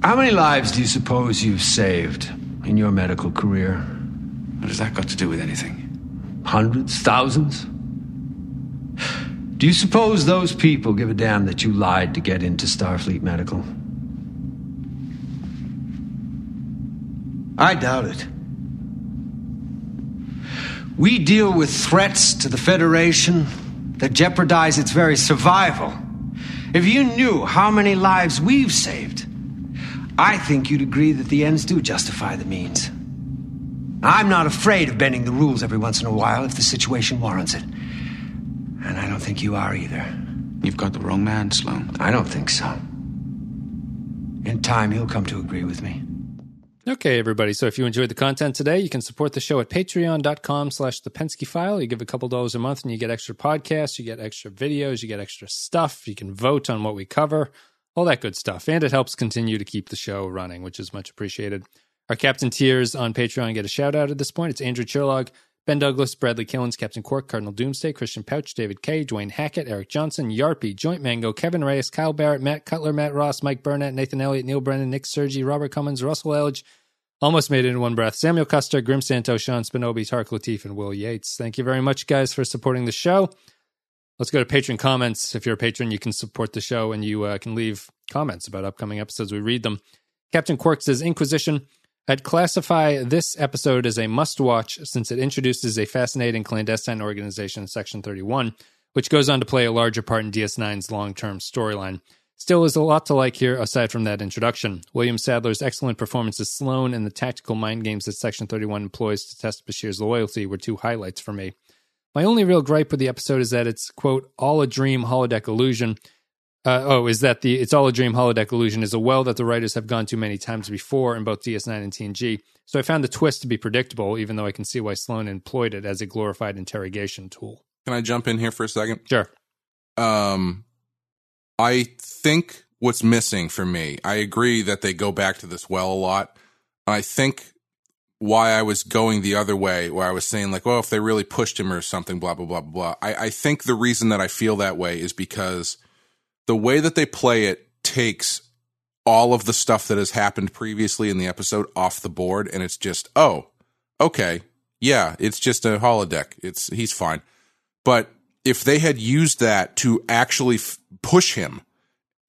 How many lives do you suppose you've saved in your medical career? What has that got to do with anything? Hundreds? Thousands? Do you suppose those people give a damn that you lied to get into Starfleet Medical? I doubt it. We deal with threats to the Federation that jeopardize its very survival. If you knew how many lives we've saved, I think you'd agree that the ends do justify the means. I'm not afraid of bending the rules every once in a while if the situation warrants it. And I don't think you are either. You've got the wrong man, Sloan. I don't think so. In time, he'll come to agree with me. Okay, everybody. So if you enjoyed the content today, you can support the show at patreon.com slash the Pensky file. You give a couple dollars a month and you get extra podcasts, you get extra videos, you get extra stuff. You can vote on what we cover, all that good stuff. And it helps continue to keep the show running, which is much appreciated. Our captain tiers on Patreon get a shout out at this point. It's Andrew Chirlog, Ben Douglas, Bradley Killens, Captain Quark, Cardinal Doomsday, Christian Pouch, David Kay, Dwayne Hackett, Eric Johnson, Yarpy, Joint Mango, Kevin Reyes, Kyle Barrett, Matt Cutler, Matt Ross, Mike Burnett, Nathan Elliott, Neil Brennan, Nick Sergi, Robert Cummins, Russell Elge, Almost made it in one breath. Samuel Custer, Grim Santo, Sean Spinobi, Tark Latif, and Will Yates. Thank you very much, guys, for supporting the show. Let's go to patron comments. If you're a patron, you can support the show and you uh, can leave comments about upcoming episodes. We read them. Captain Quark says Inquisition. I'd classify this episode as a must watch since it introduces a fascinating clandestine organization, Section 31, which goes on to play a larger part in DS9's long term storyline. Still is a lot to like here aside from that introduction. William Sadler's excellent performance as Sloan and the tactical mind games that Section 31 employs to test Bashir's loyalty were two highlights for me. My only real gripe with the episode is that it's, quote, all a dream holodeck illusion. Uh, oh, is that the it's all a dream holodeck illusion is a well that the writers have gone to many times before in both DS9 and TNG. So I found the twist to be predictable, even though I can see why Sloan employed it as a glorified interrogation tool. Can I jump in here for a second? Sure. Um, I think what's missing for me, I agree that they go back to this well a lot. I think why I was going the other way, where I was saying like, well, if they really pushed him or something, blah blah blah blah blah. I, I think the reason that I feel that way is because the way that they play it takes all of the stuff that has happened previously in the episode off the board, and it's just oh, okay, yeah, it's just a holodeck. It's he's fine. But if they had used that to actually f- push him,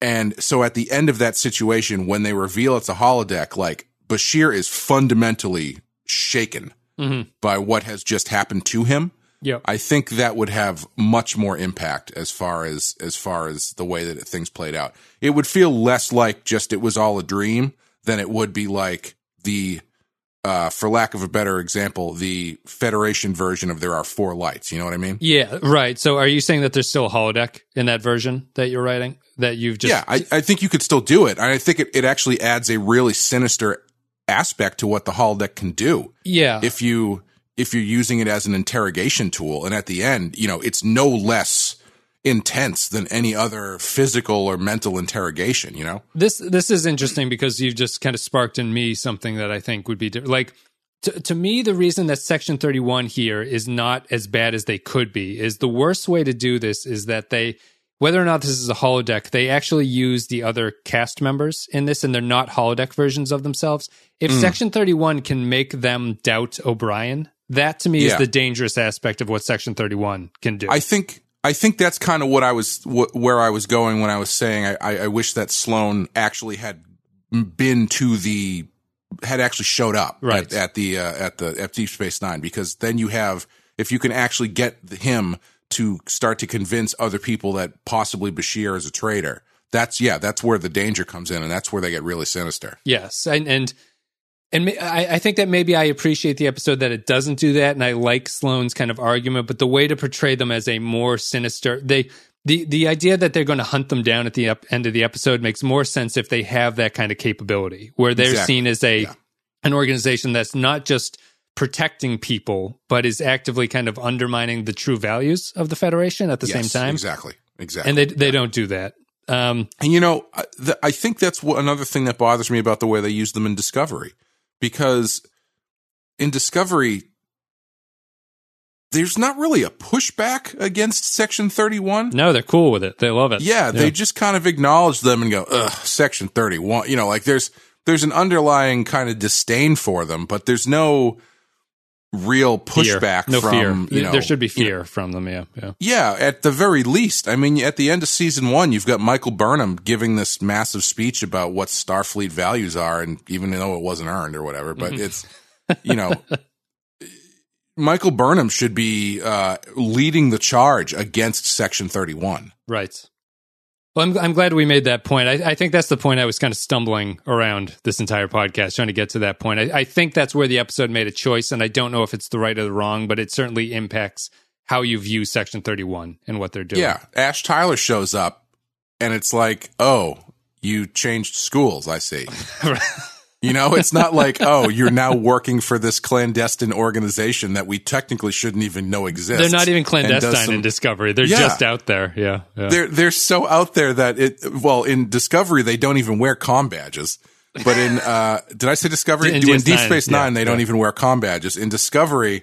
and so at the end of that situation, when they reveal it's a holodeck, like Bashir is fundamentally shaken mm-hmm. by what has just happened to him. Yep. I think that would have much more impact as far as as far as the way that things played out. It would feel less like just it was all a dream than it would be like the uh for lack of a better example, the Federation version of there are four lights, you know what I mean? Yeah, right. So are you saying that there's still a holodeck in that version that you're writing that you've just yeah, I, I think you could still do it. I think it, it actually adds a really sinister aspect to what the holodeck can do. yeah if you if you're using it as an interrogation tool and at the end you know it's no less intense than any other physical or mental interrogation you know this this is interesting because you've just kind of sparked in me something that I think would be di- like to, to me the reason that section 31 here is not as bad as they could be is the worst way to do this is that they whether or not this is a holodeck they actually use the other cast members in this and they're not holodeck versions of themselves if Hmm. section 31 can make them doubt o'brien that to me is the dangerous aspect of what section 31 can do. I think i think that's kind of what i was wh- where i was going when i was saying I, I i wish that sloan actually had been to the had actually showed up Right. at, at the uh, at the at deep space nine because then you have if you can actually get him to start to convince other people that possibly bashir is a traitor that's yeah that's where the danger comes in and that's where they get really sinister. Yes, and and and I, I think that maybe I appreciate the episode that it doesn't do that, and I like Sloan's kind of argument. But the way to portray them as a more sinister, they the the idea that they're going to hunt them down at the ep- end of the episode makes more sense if they have that kind of capability, where they're Exactly. seen as a Yeah. an organization that's not just protecting people, but is actively kind of undermining the true values of the Federation at the Yes, same time. exactly exactly And they they don't do that. Um, And you know, I- th- I think that's what, another thing that bothers me about the way they use them in Discovery, because in Discovery, there's not really a pushback against Section 31. no, they're cool with it. They love it. Yeah, they just kind of acknowledge them and go, "Ugh, Section 31." You know, like there's there's an underlying kind of disdain for them, but there's no real Fear. pushback No from fear. you know there should be you know, fear from them. Yeah, yeah. yeah, at the very least. I mean, at the end of season one, you've got Michael Burnham giving this massive speech about what Starfleet values are, and even though it wasn't earned or whatever, but it's, you know, Michael Burnham should be uh, leading the charge against Section 31. Right. Well, I'm, I'm glad we made that point. I, I think that's the point I was kind of stumbling around this entire podcast, trying to get to that point. I, I think that's where the episode made a choice, and I don't know if it's the right or the wrong, but it certainly impacts how you view Section 31 and what they're doing. Yeah, Ash Tyler shows up, and it's like, oh, you changed schools. I see. You know, it's not like, oh, you're now working for this clandestine organization that we technically shouldn't even know exists. They're not even clandestine some- in Discovery. They're Yeah. just out there. Yeah. yeah. They're they're so out there that it. Well, in Discovery, they don't even wear com badges. But in uh, did I say Discovery? In in Deep Space yeah, Nine, they don't even wear com badges. In Discovery,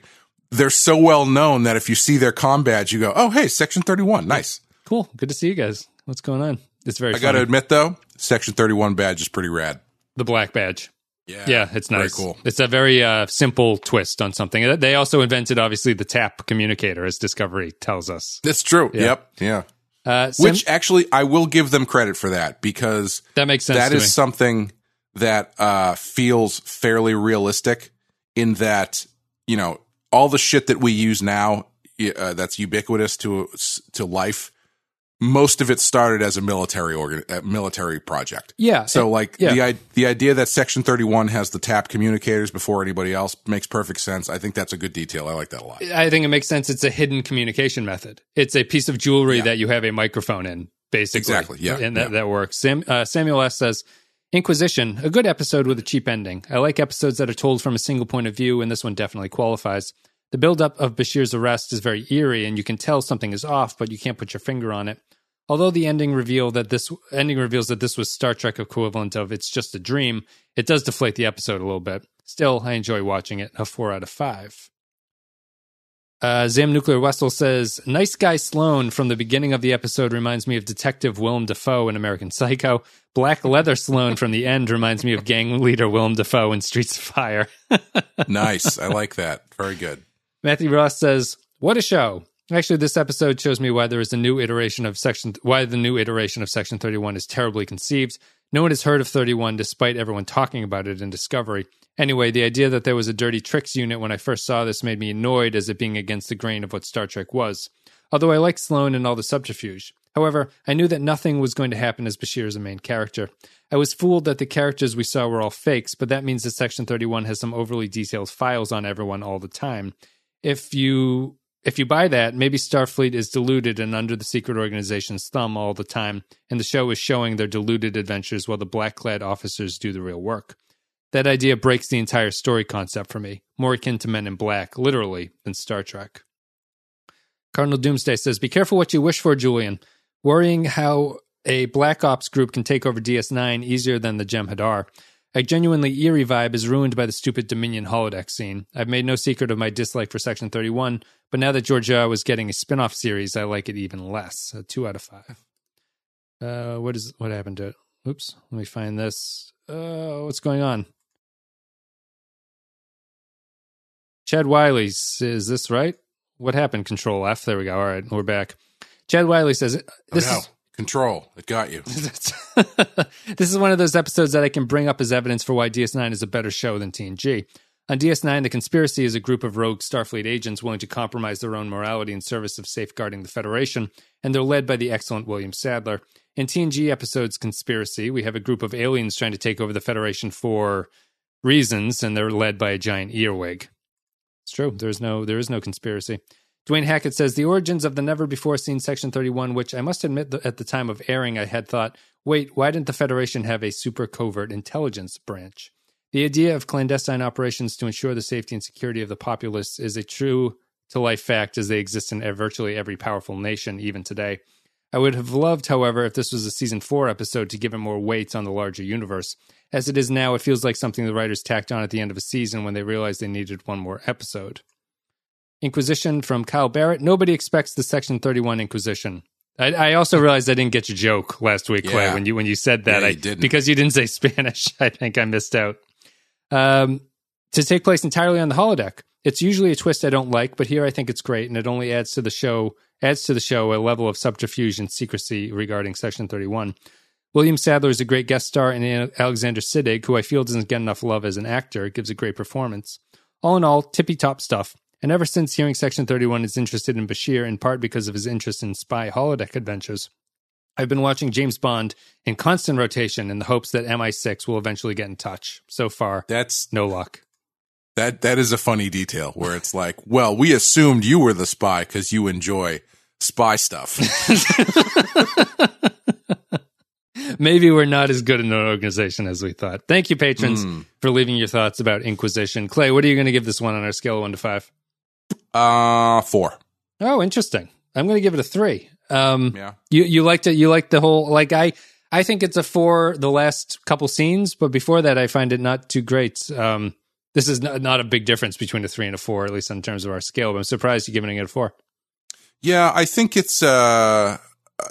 they're so well known that if you see their com badge, you go, "Oh, hey, Section Thirty One, nice." cool. Good to see you guys. What's going on? It's very I got to admit though, Section Thirty One badge is pretty rad. The black badge. Yeah, Yeah, it's very nice. cool. It's a very uh, simple twist on something. They also invented, obviously, the tap communicator, as Discovery tells us. That's true. Yep. Yeah. Uh, Sam- Which actually, I will give them credit for that because that makes sense. That is me. something that uh, feels fairly realistic in that you know all the shit that we use now uh, that's ubiquitous to to life most of it started as a military organ a military project Yeah. so like yeah. the the idea that section 31 has the tap communicators before anybody else makes perfect sense i think that's a good detail i like that a lot I think it makes sense. It's a hidden communication method. It's a piece of jewelry Yeah. that you have a microphone in, basically. Exactly, yeah, and that, yeah. that works. Sam, uh, Samuel S says, "Inquisition, a good episode with a cheap ending. I like episodes that are told from a single point of view, and this one definitely qualifies. The buildup of Bashir's arrest is very eerie, and you can tell something is off, but you can't put your finger on it." Although the ending reveal that this ending reveals that this was Star Trek equivalent of it's just a dream, it does deflate the episode a little bit. Still, I enjoy watching it. A four out of five. Uh, Zam Nuclear Wessel says, Nice guy Sloan from the beginning of the episode reminds me of Detective Willem Dafoe in American Psycho. Black Leather Sloan from the end reminds me of gang leader Willem Dafoe in Streets of Fire. nice. I like that. Very good. Matthew Ross says, What a show. Actually, this episode shows me why there is a new iteration of section, why the new iteration of Section 31 is terribly conceived. No one has heard of 31 despite everyone talking about it in Discovery. Anyway, the idea that there was a dirty tricks unit when I first saw this made me annoyed as it being against the grain of what Star Trek was. Although I liked Sloan and all the subterfuge. However, I knew that nothing was going to happen as Bashir is a main character. I was fooled that the characters we saw were all fakes, but that means that Section 31 has some overly detailed files on everyone all the time. If you if you buy that, maybe Starfleet is deluded and under the secret organization's thumb all the time, and the show is showing their deluded adventures while the black clad officers do the real work. That idea breaks the entire story concept for me, more akin to Men in Black, literally, than Star Trek. Cardinal Doomsday says, Be careful what you wish for, Julian. Worrying how a Black Ops group can take over DS9 easier than the Jem'Hadar. A genuinely eerie vibe is ruined by the stupid Dominion holodeck scene. I've made no secret of my dislike for Section 31, but now that Georgiou was getting a spin off series, I like it even less. A two out of five. Uh, what is what happened to it? Oops, let me find this. Uh, what's going on? Chad Wiley is this right? What happened? Control F. There we go. All right, we're back. Chad Wiley says this oh, no. is control. It got you. this is one of those episodes that I can bring up as evidence for why DS9 is a better show than TNG. On DS9, the conspiracy is a group of rogue Starfleet agents willing to compromise their own morality in service of safeguarding the Federation, and they're led by the excellent William Sadler. In TNG episode's Conspiracy, we have a group of aliens trying to take over the Federation for reasons, and they're led by a giant earwig. It's true. There's no there is no conspiracy. Dwayne Hackett says the origins of the never before seen Section 31, which I must admit at the time of airing I had thought, wait, why didn't the Federation have a super covert intelligence branch? The idea of clandestine operations to ensure the safety and security of the populace is a true to life fact as they exist in virtually every powerful nation, even today. I would have loved, however, if this was a season four episode to give it more weight on the larger universe. As it is now, it feels like something the writers tacked on at the end of a season when they realized they needed one more episode. Inquisition from Kyle Barrett. Nobody expects the Section 31 Inquisition. I, I also realized I didn't get your joke last week, Clay, when you when you said that. Yeah, I didn't. because you didn't say Spanish. I think I missed out. Um, to take place entirely on the holodeck. It's usually a twist I don't like, but here I think it's great, and it only adds to the show adds to the show a level of subterfuge and secrecy regarding Section 31. William Sadler is a great guest star, and Alexander Siddig, who I feel doesn't get enough love as an actor, gives a great performance. All in all, tippy top stuff. And ever since hearing Section 31 is interested in Bashir, in part because of his interest in spy holodeck adventures, I've been watching James Bond in constant rotation in the hopes that MI6 will eventually get in touch. So far, That's no luck. that that is a funny detail where it's like, well, we assumed you were the spy because you enjoy spy stuff. Maybe we're not as good an organization as we thought. Thank you, patrons, Hmm. for leaving your thoughts about Inquisition. Clay, what are you going to give this one on our scale of one to five? uh four. Oh, interesting. I'm going to give it a three. Um, Yeah. You you liked it. You liked the whole like I I think it's a four the last couple scenes, but before that I find it not too great. Um, this is not, not a big difference between a three and a four, at least in terms of our scale. But I'm surprised you're giving it a four. Yeah, I think it's uh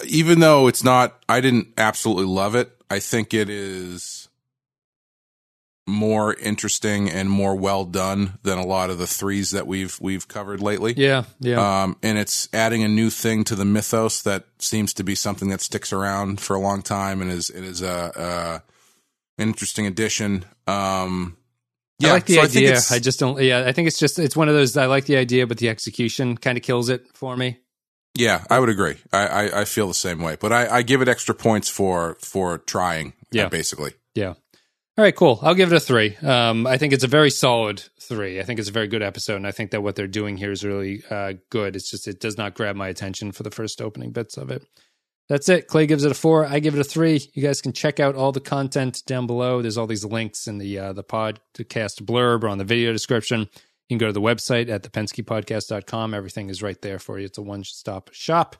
even though it's not I didn't absolutely love it, I think it is more interesting and more well done than a lot of the threes that we've we've covered lately. Yeah, yeah. Um, and it's adding a new thing to the mythos that seems to be something that sticks around for a long time and is it is a, a an interesting addition. Um, yeah, I like the so idea. it's- I, just don't. Yeah, I think it's just it's one of those. I like the idea, but the execution kind of kills it for me. Yeah, I would agree. I, I, I feel the same way, but I, I give it extra points for for trying. Yeah. basically. Yeah. All right, cool. I'll give it a three. Um, I think it's a very solid three. I think it's a very good episode, and I think that what they're doing here is really uh, good. It's just it does not grab my attention for the first opening bits of it. That's it. Clay gives it a four. I give it a three. You guys can check out all the content down below. There's all these links in the uh, the podcast blurb or on the video description. You can go to the website at thepenskypodcast.com. Everything is right there for you. It's a one stop shop.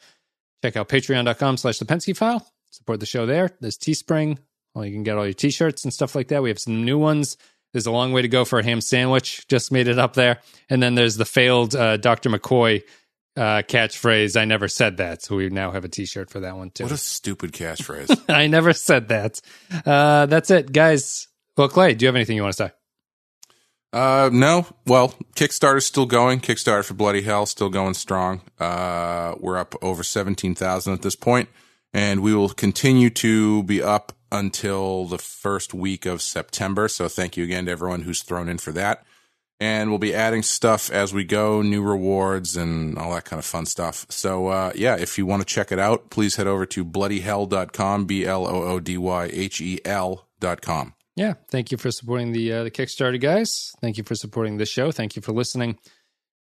Check out patreon.com slash the Pensky file. Support the show there. There's Teespring. Well, you can get all your t shirts and stuff like that. We have some new ones There's a long way to go for a ham sandwich. Just made it up there. And then there's the failed uh, Dr. McCoy uh, catchphrase. I never said that. So we now have a T-shirt for that one too. What a stupid catchphrase. I never said that. Uh, that's it, guys. Well, Clay, do you have anything you want to say? Uh, no. Well, Kickstarter's still going. Kickstarter for Bloody Hell still going strong. Uh, we're up over 17,000 at this point, and we will continue to be up until the first week of September. So thank you again to everyone who's thrown in for that. And we'll be adding stuff as we go, new rewards and all that kind of fun stuff. So, uh, yeah, if you want to check it out, please head over to bloodyhel.com, B L O O D Y H E L.com. Yeah, thank you for supporting the uh, the Kickstarter guys. Thank you for supporting the show. Thank you for listening.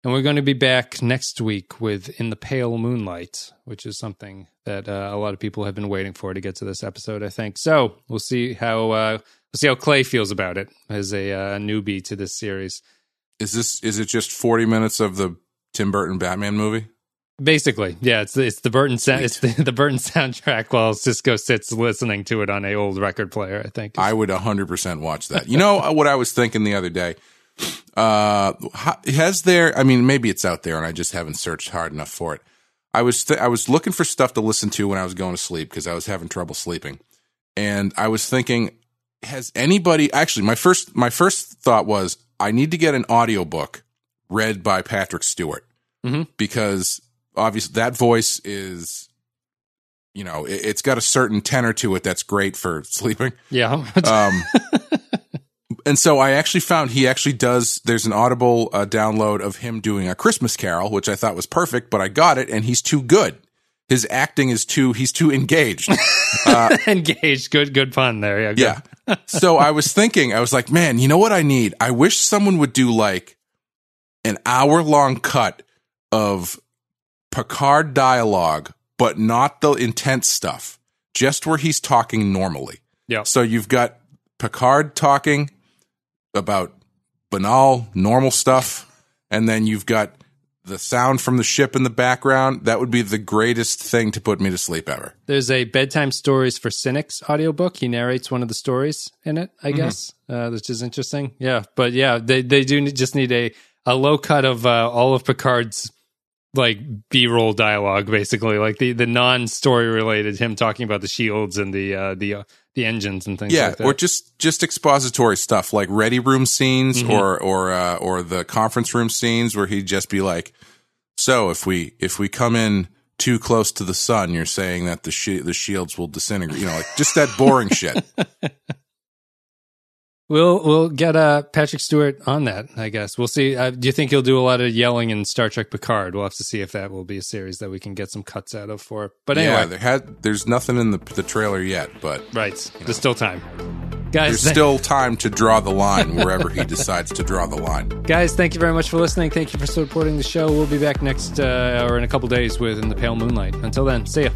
And we're going to be back next week with In the Pale Moonlight, which is something that uh, a lot of people have been waiting for to get to this episode. I think so. We'll see how uh, we'll see how Clay feels about it as a uh, newbie to this series. Is this is it just 40 minutes of the Tim Burton Batman movie? Basically, yeah, it's it's the Burton sound, it's the, the Burton soundtrack while Sisko sits listening to it on a old record player. I think I would 100% watch that. You know what I was thinking the other day? Uh, has there? I mean, maybe it's out there, and I just haven't searched hard enough for it. I was th- I was looking for stuff to listen to when I was going to sleep because I was having trouble sleeping, and I was thinking, has anybody actually? My first my first thought was I need to get an audiobook read by Patrick Stewart mm-hmm. because obviously that voice is you know it, has got a certain tenor to it that's great for sleeping yeah um and so i actually found he actually does there's an audible uh, download of him doing a christmas carol which i thought was perfect but i got it and he's too good his acting is too he's too engaged uh, engaged good good pun there yeah good. yeah so i was thinking i was like man you know what i need i wish someone would do like an hour long cut of Picard dialogue, but not the intense stuff, just where he's talking normally. Yeah. So you've got Picard talking about banal, normal stuff, and then you've got the sound from the ship in the background. That would be the greatest thing to put me to sleep ever. There's a bedtime stories for cynics audiobook. He narrates one of the stories in it, I mm-hmm. guess, uh, which is interesting. Yeah, but yeah, they they do just need a a low cut of uh, all of Picard's like b-roll dialogue basically like the the non-story related him talking about the shields and the uh the uh, the engines and things yeah like or just just expository stuff like ready room scenes mm-hmm. or or uh or the conference room scenes where he'd just be like so if we if we come in too close to the sun you're saying that the shi- the shields will disintegrate you know like just that boring shit We'll we'll get uh, Patrick Stewart on that. I guess we'll see. Uh, do you think he'll do a lot of yelling in Star Trek Picard? We'll have to see if that will be a series that we can get some cuts out of for. But anyway, yeah, there had there's nothing in the the trailer yet, but right, there's know. still time, guys. There's still time to draw the line wherever he decides to draw the line. Guys, thank you very much for listening. Thank you for supporting the show. We'll be back next uh, or in a couple days with In the Pale Moonlight. Until then, see ya.